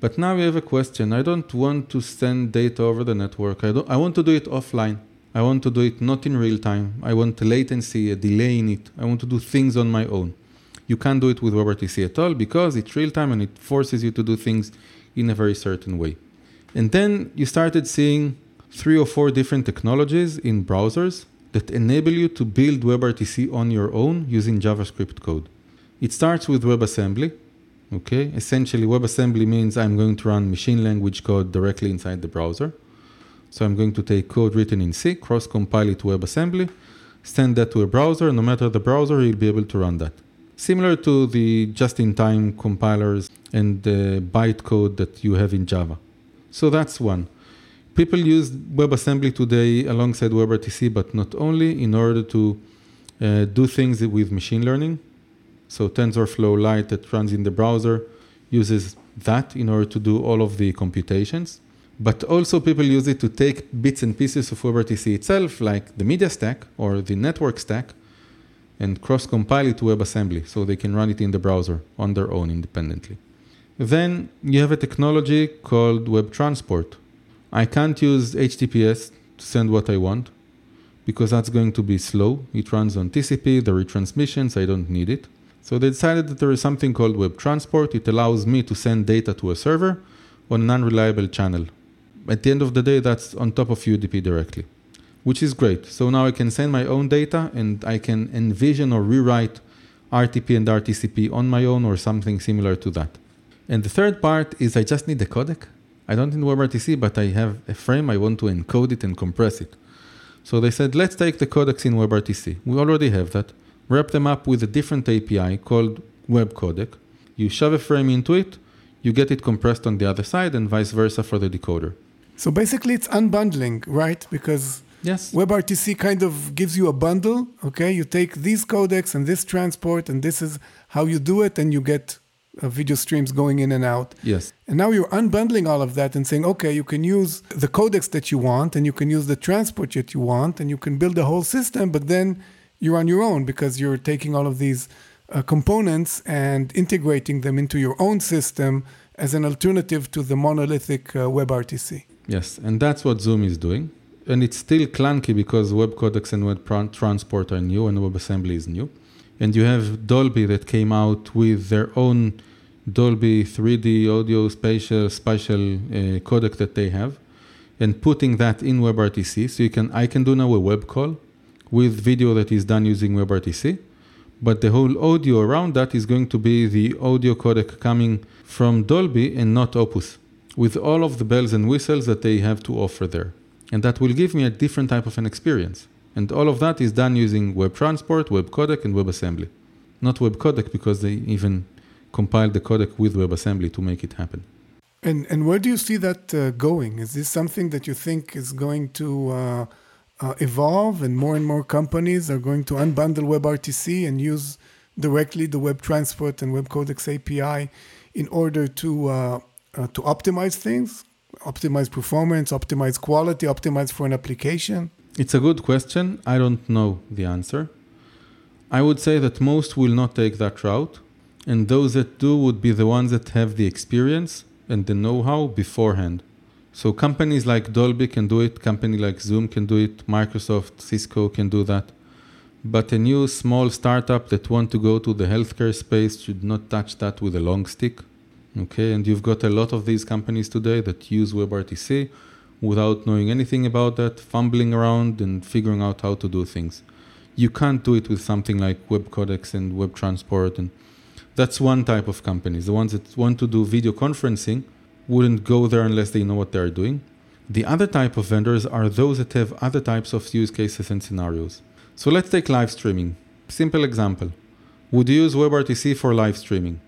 But now we have a question. I don't want to send data over the network. I, don't, I want to do it offline. I want to do it not in real time. I want latency, a delay in it. I want to do things on my own. You can't do it with WebRTC at all because it's real time and it forces you to do things in a very certain way. And then you started seeing three or four different technologies in browsers that enable you to build WebRTC on your own using JavaScript code. It starts with WebAssembly, Okay, essentially WebAssembly means I'm going to run machine language code directly inside the browser. So I'm going to take code written in C, cross-compile it to WebAssembly, send that to a browser. No matter the browser, you'll be able to run that. Similar to the just-in-time compilers and the bytecode that you have in Java. So that's one. People use WebAssembly today alongside WebRTC, but not only in order to uh, do things with machine learning. So TensorFlow Lite that runs in the browser uses that in order to do all of the computations. But also people use it to take bits and pieces of WebRTC itself, like the media stack or the network stack, and cross-compile it to WebAssembly so they can run it in the browser on their own independently. Then you have a technology called Web Transport. I can't use HTTPS to send what I want because that's going to be slow. It runs on TCP, the retransmissions, I don't need it. So they decided that there is something called web transport. It allows me to send data to a server on an unreliable channel. At the end of the day, that's on top of UDP directly, which is great. So now I can send my own data and I can envision or rewrite RTP and RTCP on my own or something similar to that. And the third part is I just need a codec. I don't need WebRTC, but I have a frame. I want to encode it and compress it. So they said, let's take the codecs in WebRTC. We already have that. Wrap them up with a different API called Web Codec. You shove a frame into it, you get it compressed on the other side, and vice versa for the decoder. So basically, it's unbundling, right? Because Yes. WebRTC kind of gives you a bundle. Okay, you take these codecs and this transport, and this is how you do it, and you get uh, video streams going in and out. Yes. And now you're unbundling all of that and saying, okay, you can use the codecs that you want, and you can use the transport that you want, and you can build a whole system, but then you're on your own because you're taking all of these uh, components and integrating them into your own system as an alternative to the monolithic uh, WebRTC. Yes, and that's what Zoom is doing. And it's still clunky because web codecs and web transport are new and WebAssembly is new. And you have Dolby that came out with their own Dolby 3D audio spatial spatial uh, codec that they have, and putting that in WebRTC. So you can I can do now a web call with video that is done using WebRTC, but the whole audio around that is going to be the audio codec coming from Dolby and not Opus, with all of the bells and whistles that they have to offer there. And that will give me a different type of an experience. And all of that is done using web transport, web codec, and WebAssembly. Not web codec because they even compiled the codec with WebAssembly to make it happen. And and where do you see that uh, going? Is this something that you think is going to uh, uh, evolve, and more and more companies are going to unbundle WebRTC and use directly the Web Transport and Web Codecs API in order to uh, uh, to optimize things, optimize performance, optimize quality, optimize for an application? It's a good question. I don't know the answer. I would say that most will not take that route, and those that do would be the ones that have the experience and the know how beforehand. So companies like Dolby can do it, company like Zoom can do it, Microsoft, Cisco can do that. But a new small startup that want to go to the healthcare space should not touch that with a long stick. Okay, and you've got a lot of these companies today that use WebRTC without knowing anything about that, fumbling around and figuring out how to do things. You can't do it with something like web codecs and web transport and that's one type of companies. The ones that want to do video conferencing wouldn't go there unless they know what they're doing. The other type of vendors are those that have other types of use cases and scenarios. So let's take live streaming. Simple example. Would you use WebRTC for live streaming?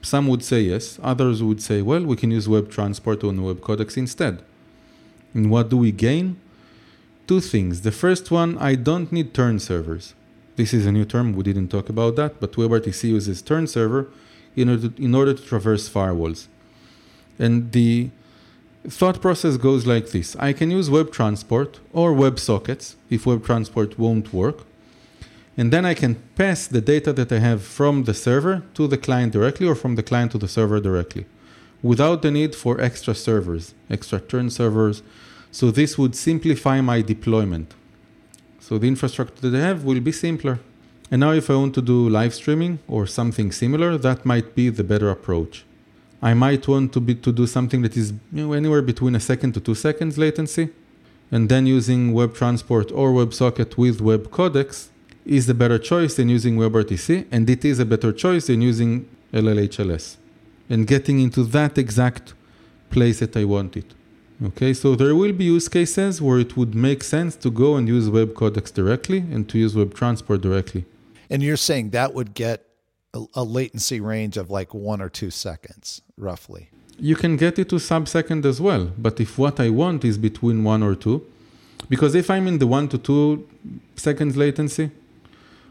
Some would say yes, others would say, well, we can use web transport on web codecs instead. And what do we gain? Two things. The first one, I don't need TURN servers. This is a new term, we didn't talk about that, but WebRTC uses TURN server in order to, in order to traverse firewalls. And the thought process goes like this I can use web transport or web sockets if web transport won't work. And then I can pass the data that I have from the server to the client directly or from the client to the server directly without the need for extra servers, extra TURN servers. So this would simplify my deployment. So the infrastructure that I have will be simpler. And now if I want to do live streaming or something similar, that might be the better approach. I might want to be to do something that is you know, anywhere between a second to two seconds latency, and then using web transport or WebSocket with web codecs is the better choice than using WebRTC, and it is a better choice than using LLHLS, and getting into that exact place that I want it. Okay, so there will be use cases where it would make sense to go and use web codecs directly and to use web transport directly. And you're saying that would get a, a latency range of like one or two seconds, roughly. You can get it to sub second as well, but if what I want is between one or two, because if I'm in the one to two seconds latency,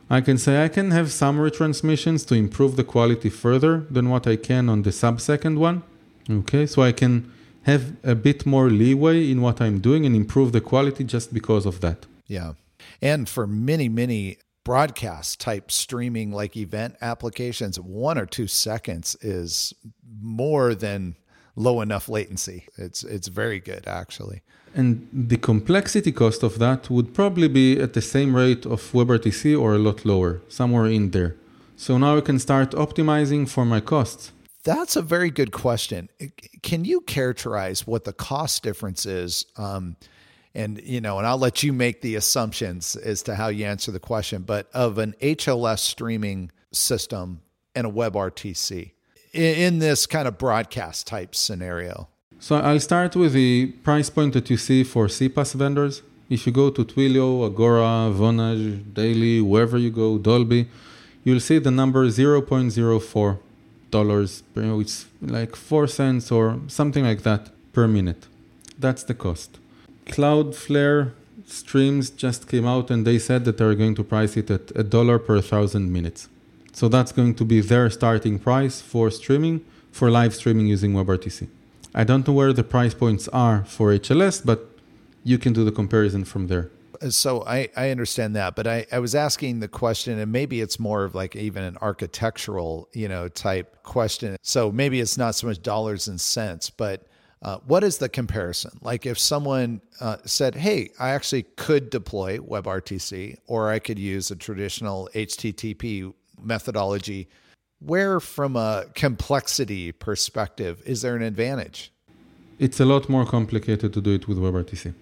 I can say I can have some retransmissions to improve the quality further than what I can on the sub second one. Okay, so I can have a bit more leeway in what I'm doing and improve the quality just because of that. Yeah. And for many, many broadcast type streaming like event applications, one or two seconds is more than low enough latency. It's it's very good actually. And the complexity cost of that would probably be at the same rate of WebRTC or a lot lower, somewhere in there. So now I can start optimizing for my costs. That's a very good question. Can you characterize what the cost difference is? Um, and you know, and I'll let you make the assumptions as to how you answer the question. But of an HLS streaming system and a WebRTC in this kind of broadcast type scenario. So I'll start with the price point that you see for CPaaS vendors. If you go to Twilio, Agora, Vonage, Daily, wherever you go, Dolby, you'll see the number 0.04 dollars, it's like 4 cents or something like that per minute. That's the cost. Cloudflare streams just came out and they said that they're going to price it at a dollar per thousand minutes. So that's going to be their starting price for streaming, for live streaming using WebRTC. I don't know where the price points are for HLS, but you can do the comparison from there. Uh, so I, I understand that, but I, I was asking the question, and maybe it's more of like even an architectural, you know, type question. So maybe it's not so much dollars and cents, but uh, what is the comparison? Like if someone uh, said, "Hey, I actually could deploy WebRTC, or I could use a traditional HTTP methodology," where, from a complexity perspective, is there an advantage? It's a lot more complicated to do it with WebRTC.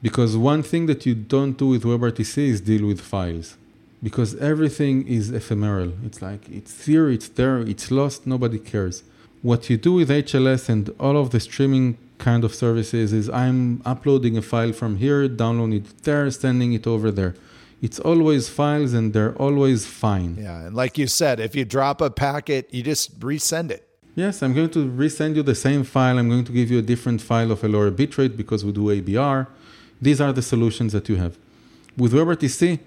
Because one thing that you don't do with WebRTC is deal with files. Because everything is ephemeral. It's like it's here, it's there, it's lost, nobody cares. What you do with HLS and all of the streaming kind of services is I'm uploading a file from here, downloading it there, sending it over there. It's always files and they're always fine. Yeah, and like you said, if you drop a packet, you just resend it. Yes, I'm going to resend you the same file. I'm going to give you a different file of a lower bitrate because we do ABR. These are the solutions that you have. With WebRTC,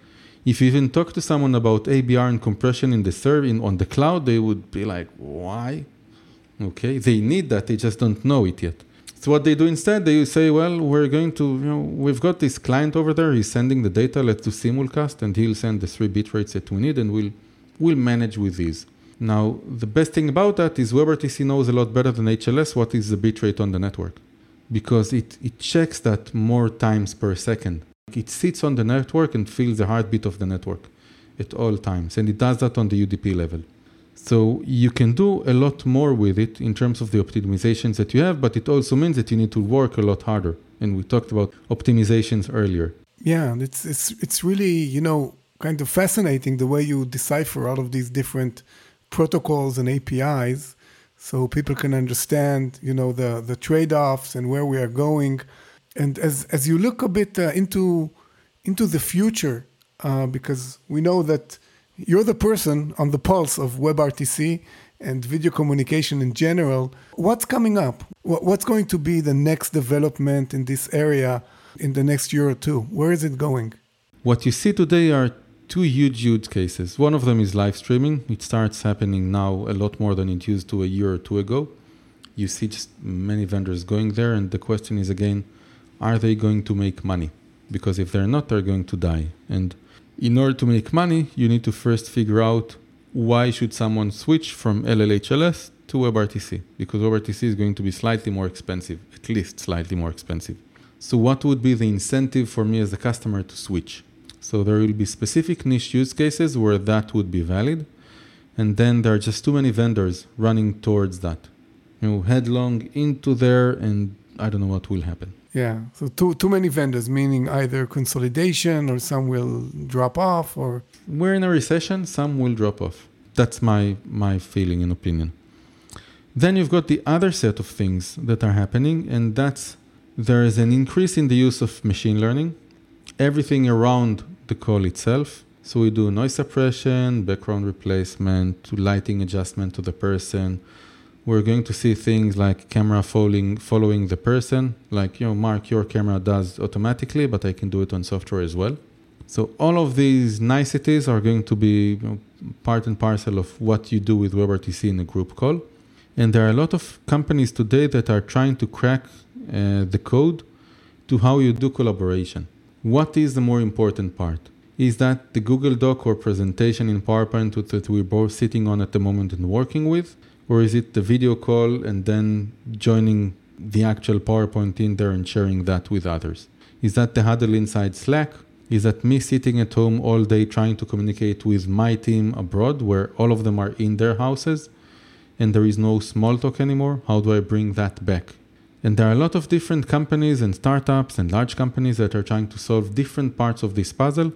if you even talk to someone about ABR and compression in the server in, on the cloud, they would be like, "Why?" Okay, they need that. They just don't know it yet. So what they do instead, they say, "Well, we're going to, you know, we've got this client over there. He's sending the data. Let's do simulcast, and he'll send the three bit rates that we need, and we'll we'll manage with these." Now, the best thing about that is WebRTC knows a lot better than HLS what is the bitrate on the network because it, it checks that more times per second. It sits on the network and feels the heartbeat of the network at all times, and it does that on the UDP level. So you can do a lot more with it in terms of the optimizations that you have, but it also means that you need to work a lot harder. And we talked about optimizations earlier. Yeah, it's it's it's really you know kind of fascinating the way you decipher all of these different protocols and APIs so people can understand, you know, the, the trade-offs and where we are going. And as, as you look a bit uh, into, into the future, uh, because we know that you're the person on the pulse of WebRTC and video communication in general. What's coming up? What's going to be the next development in this area in the next year or two? Where is it going? What you see today are two huge use cases. One of them is live streaming. It starts happening now a lot more than it used to a year or two ago. You see just many vendors going there, and the question is again, are they going to make money? Because if they're not, they're going to die. And in order to make money, you need to first figure out why should someone switch from LLHLS to WebRTC? Because WebRTC is going to be slightly more expensive, at least slightly more expensive. So what would be the incentive for me as a customer to switch? So there will be specific niche use cases where that would be valid. And then there are just too many vendors running towards that. You know, headlong into there, and I don't know what will happen. Yeah. So too too many vendors, meaning either consolidation or some will drop off or we're in a recession, some will drop off. That's my my feeling and opinion. Then you've got the other set of things that are happening, and that's there is an increase in the use of machine learning. Everything around the call itself. So we do noise suppression, background replacement, lighting adjustment to the person. We're going to see things like camera following following the person, like you know, Mark, your camera does automatically, but I can do it on software as well. So all of these niceties are going to be you know, part and parcel of what you do with WebRTC in a group call. And there are a lot of companies today that are trying to crack uh, the code to how you do collaboration. What is the more important part? Is that the Google Doc or presentation in PowerPoint that we're both sitting on at the moment and working with? Or is it the video call and then joining the actual PowerPoint in there and sharing that with others? Is that the huddle inside Slack? Is that me sitting at home all day trying to communicate with my team abroad where all of them are in their houses and there is no small talk anymore? How do I bring that back? And there are a lot of different companies and startups and large companies that are trying to solve different parts of this puzzle,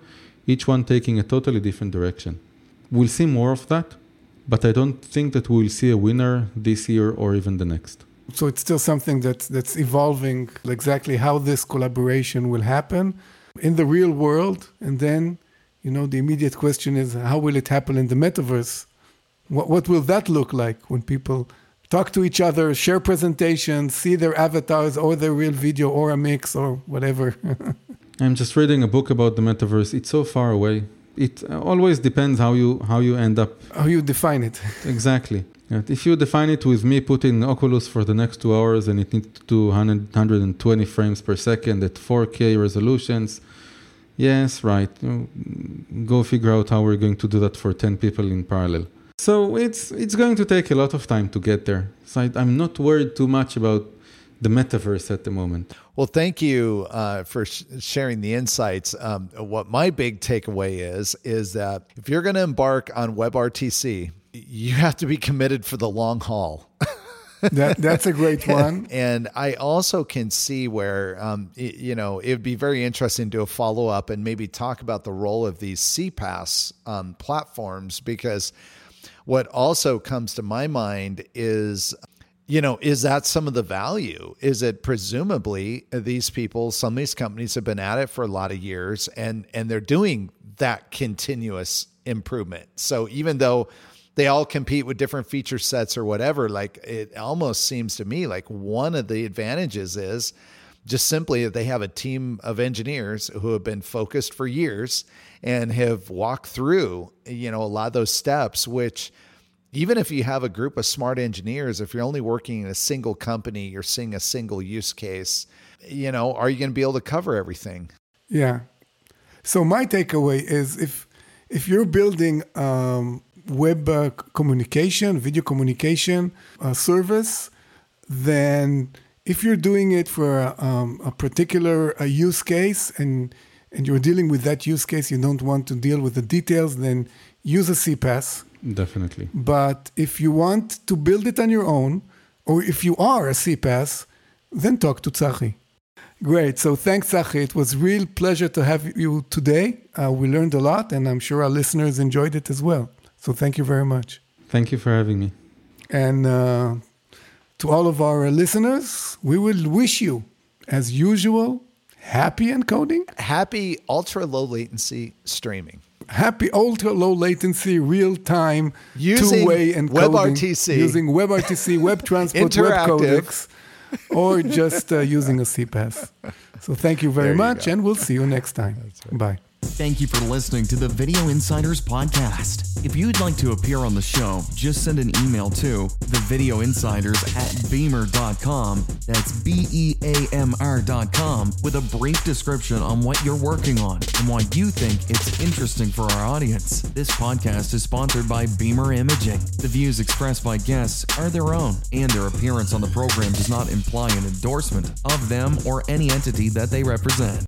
each one taking a totally different direction. We'll see more of that, but I don't think that we'll see a winner this year or even the next. So it's still something that's that's evolving exactly how this collaboration will happen in the real world, and then you know the immediate question is how will it happen in the metaverse? What what will that look like when people talk to each other, share presentations, see their avatars or their real video or a mix or whatever? *laughs* I'm just reading a book about the metaverse. It's so far away. It always depends how you how you end up. How you define it. *laughs* Exactly. If you define it with me putting Oculus for the next two hours and it needs to do 100, 120 frames per second at 4K resolutions, yes, right. Go figure out how we're going to do that for 10 people in parallel. So it's it's going to take a lot of time to get there. So I, am not worried too much about the metaverse at the moment. Well, thank you uh, for sh- sharing the insights. Um, what my big takeaway is is that if you're going to embark on WebRTC, you have to be committed for the long haul. *laughs* that, that's a great one. and I also can see where, um, it, you know, it'd be very interesting to do a follow up and maybe talk about the role of these CPaaS um, platforms because what also comes to my mind is you know, is that some of the value? Is it presumably these people, some of these companies have been at it for a lot of years and and they're doing that continuous improvement. So even though they all compete with different feature sets or whatever, like it almost seems to me like one of the advantages is just simply that they have a team of engineers who have been focused for years and have walked through, you know, a lot of those steps, which even if you have a group of smart engineers, if you're only working in a single company, you're seeing a single use case, you know, are you going to be able to cover everything? Yeah. So my takeaway is if if you're building um, web uh, communication, video communication uh, service, then if you're doing it for a, um, a particular a use case and and you're dealing with that use case, you don't want to deal with the details, then use a CPaaS Definitely. But if you want to build it on your own, or if you are a CPaaS, then talk to Tsahi. Great. So thanks, Tsahi. It was real pleasure to have you today. Uh, we learned a lot, and I'm sure our listeners enjoyed it as well. So thank you very much. Thank you for having me. And uh, to all of our listeners, we will wish you, as usual, happy encoding. Happy ultra low latency streaming happy ultra low latency real time two way encoding WebRTC using WebRTC web *laughs* transport web codecs or just uh, using a CPaaS. So thank you very you much go. and we'll see you next time. Right. Bye. Thank you for listening to the Video Insiders podcast. If you'd like to appear on the show, just send an email to the Video Insiders at beamr.com. That's B E A M R.com with a brief description on what you're working on and why you think it's interesting for our audience. This podcast is sponsored by Beamr Imaging. The views expressed by guests are their own, and their appearance on the program does not imply an endorsement of them or any entity that they represent.